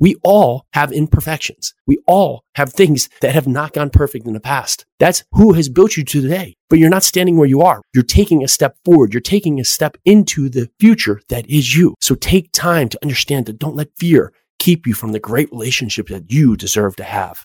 We all have imperfections. We all have things that have not gone perfect in the past. That's who has built you today. But you're not standing where you are. You're taking a step forward. You're taking a step into the future that is you. So take time to understand that don't let fear keep you from the great relationship that you deserve to have.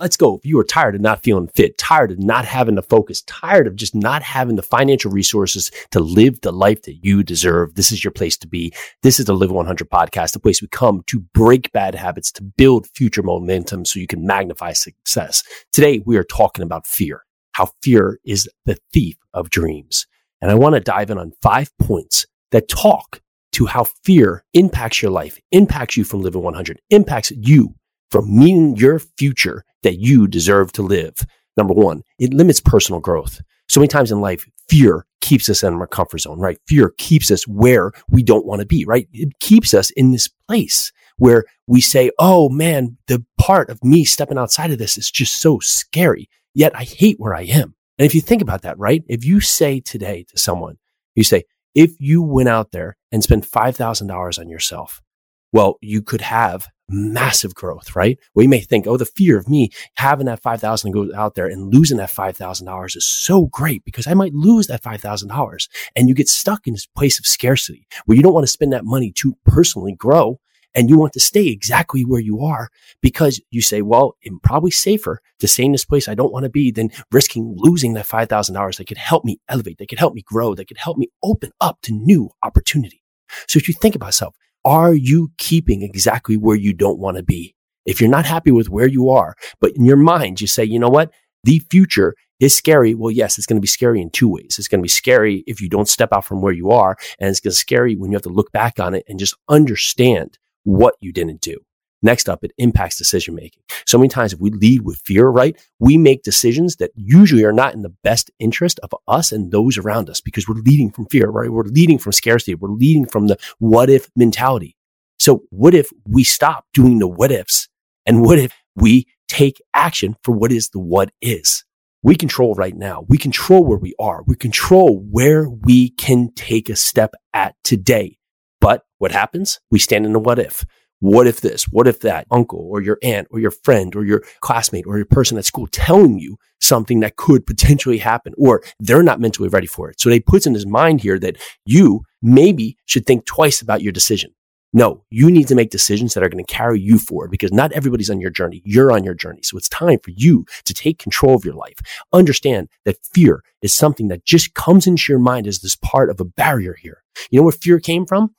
Let's go. If you are tired of not feeling fit, tired of not having the focus, tired of just not having the financial resources to live the life that you deserve, this is your place to be. This is the Live 100 podcast, the place we come to break bad habits, to build future momentum so you can magnify success. Today, we are talking about fear, how fear is the thief of dreams. And I want to dive in on five points that talk to how fear impacts your life, impacts you from living 100, impacts you from meeting your future that you deserve to live. Number one, it limits personal growth. So many times in life, fear keeps us in our comfort zone, right? Fear keeps us where we don't want to be, right? It keeps us in this place where we say, Oh man, the part of me stepping outside of this is just so scary. Yet I hate where I am. And if you think about that, right? If you say today to someone, you say, if you went out there and spent $5,000 on yourself, well, you could have massive growth, right? We may think, oh, the fear of me having that 5,000 go out there and losing that $5,000 is so great because I might lose that $5,000. And you get stuck in this place of scarcity where you don't want to spend that money to personally grow. And you want to stay exactly where you are because you say, well, it's probably safer to stay in this place I don't want to be than risking losing that $5,000 that could help me elevate, that could help me grow, that could help me open up to new opportunity. So if you think about yourself, are you keeping exactly where you don't want to be? If you're not happy with where you are, but in your mind, you say, you know what? The future is scary. Well, yes, it's going to be scary in two ways. It's going to be scary if you don't step out from where you are. And it's going to be scary when you have to look back on it and just understand what you didn't do. Next up, it impacts decision making. So many times if we lead with fear, right, we make decisions that usually are not in the best interest of us and those around us because we're leading from fear, right? We're leading from scarcity. We're leading from the what if mentality. So what if we stop doing the what ifs and what if we take action for what is the what is? We control right now. We control where we are. We control where we can take a step at today. But what happens? We stand in the what if. What if this? What if that? Uncle or your aunt or your friend or your classmate or your person at school telling you something that could potentially happen or they're not mentally ready for it. So they puts in his mind here that you maybe should think twice about your decision. No, you need to make decisions that are going to carry you forward because not everybody's on your journey. You're on your journey. So it's time for you to take control of your life. Understand that fear is something that just comes into your mind as this part of a barrier here. You know where fear came from?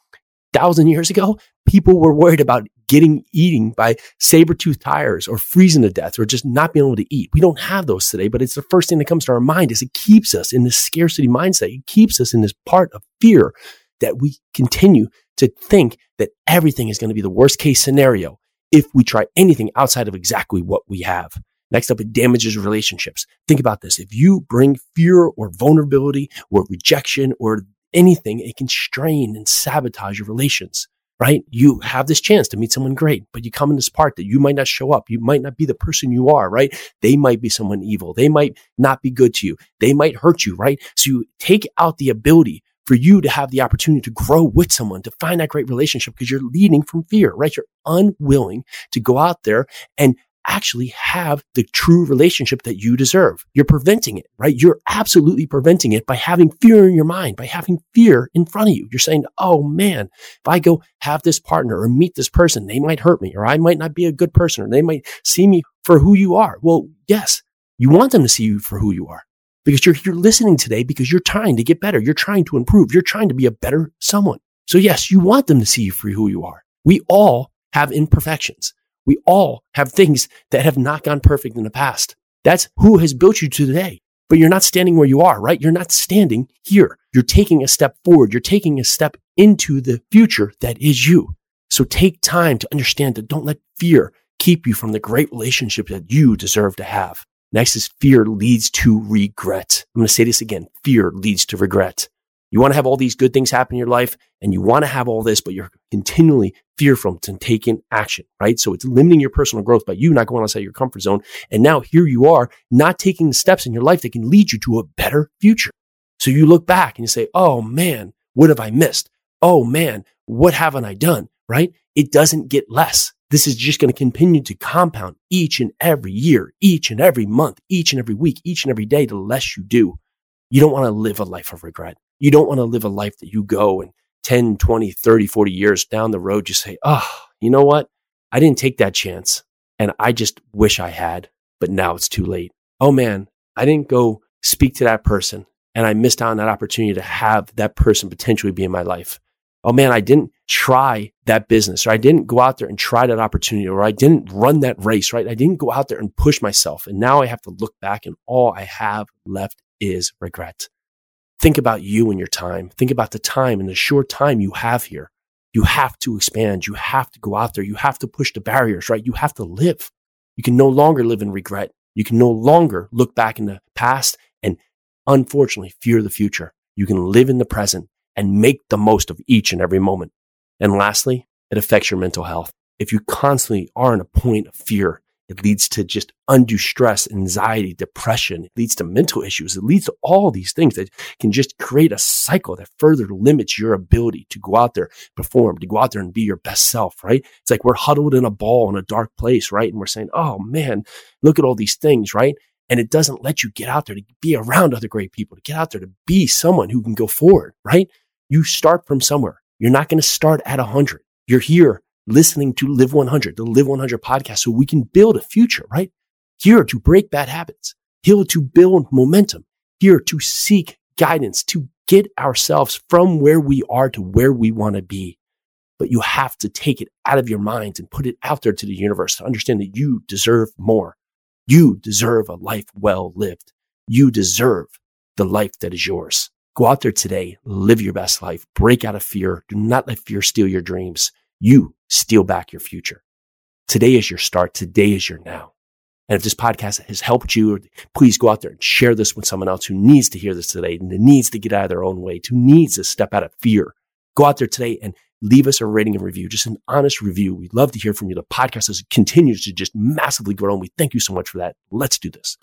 Thousand years ago, people were worried about getting eating by saber-toothed tigers or freezing to death or just not being able to eat. We don't have those today, but it's the first thing that comes to our mind is it keeps us in this scarcity mindset. It keeps us in this part of fear that we continue to think that everything is going to be the worst case scenario if we try anything outside of exactly what we have. Next up, it damages relationships. Think about this. If you bring fear or vulnerability or rejection or anything, it can strain and sabotage your relations, right? You have this chance to meet someone great, but you come in this part that you might not show up. You might not be the person you are, right? They might be someone evil. They might not be good to you. They might hurt you, right? So you take out the ability for you to have the opportunity to grow with someone, to find that great relationship because you're leading from fear, right? You're unwilling to go out there and actually have the true relationship that you deserve. You're preventing it, right? You're absolutely preventing it by having fear in your mind, by having fear in front of you. You're saying, Oh man, if I go have this partner or meet this person, they might hurt me or I might not be a good person or they might see me for who you are. Well, yes, you want them to see you for who you are because you're, you're listening today because you're trying to get better. You're trying to improve. You're trying to be a better someone. So yes, you want them to see you for who you are. We all have imperfections. We all have things that have not gone perfect in the past. That's who has built you today. But you're not standing where you are, right? You're not standing here. You're taking a step forward. You're taking a step into the future that is you. So take time to understand that don't let fear keep you from the great relationship that you deserve to have. Next is fear leads to regret. I'm going to say this again. Fear leads to regret. You want to have all these good things happen in your life and you want to have all this, but you're continually fearful to taking action, right? So it's limiting your personal growth by you not going outside your comfort zone. And now here you are not taking the steps in your life that can lead you to a better future. So you look back and you say, Oh man, what have I missed? Oh man, what haven't I done? Right? It doesn't get less. This is just going to continue to compound each and every year, each and every month, each and every week, each and every day, the less you do. You don't want to live a life of regret. You don't want to live a life that you go and 10, 20, 30, 40 years down the road, you say, oh, you know what? I didn't take that chance and I just wish I had, but now it's too late. Oh man, I didn't go speak to that person and I missed out on that opportunity to have that person potentially be in my life. Oh man, I didn't try that business or I didn't go out there and try that opportunity or I didn't run that race, right? I didn't go out there and push myself. And now I have to look back and all I have left is regret. Think about you and your time. Think about the time and the short time you have here. You have to expand. You have to go out there. You have to push the barriers, right? You have to live. You can no longer live in regret. You can no longer look back in the past and unfortunately fear the future. You can live in the present and make the most of each and every moment. And lastly, it affects your mental health. If you constantly are in a point of fear, it leads to just undue stress, anxiety, depression. It leads to mental issues. It leads to all these things that can just create a cycle that further limits your ability to go out there, perform, to go out there and be your best self, right? It's like we're huddled in a ball in a dark place, right? And we're saying, oh man, look at all these things, right? And it doesn't let you get out there to be around other great people, to get out there to be someone who can go forward, right? You start from somewhere. You're not going to start at 100. You're here listening to Live 100, the Live 100 podcast, so we can build a future, right? Here to break bad habits, here to build momentum, here to seek guidance, to get ourselves from where we are to where we want to be. But you have to take it out of your minds and put it out there to the universe to understand that you deserve more. You deserve a life well lived. You deserve the life that is yours. Go out there today, live your best life, break out of fear. Do not let fear steal your dreams. You steal back your future. Today is your start. Today is your now. And if this podcast has helped you, please go out there and share this with someone else who needs to hear this today and who needs to get out of their own way, who needs to step out of fear. Go out there today and leave us a rating and review, just an honest review. We'd love to hear from you. The podcast continues to just massively grow and we thank you so much for that. Let's do this.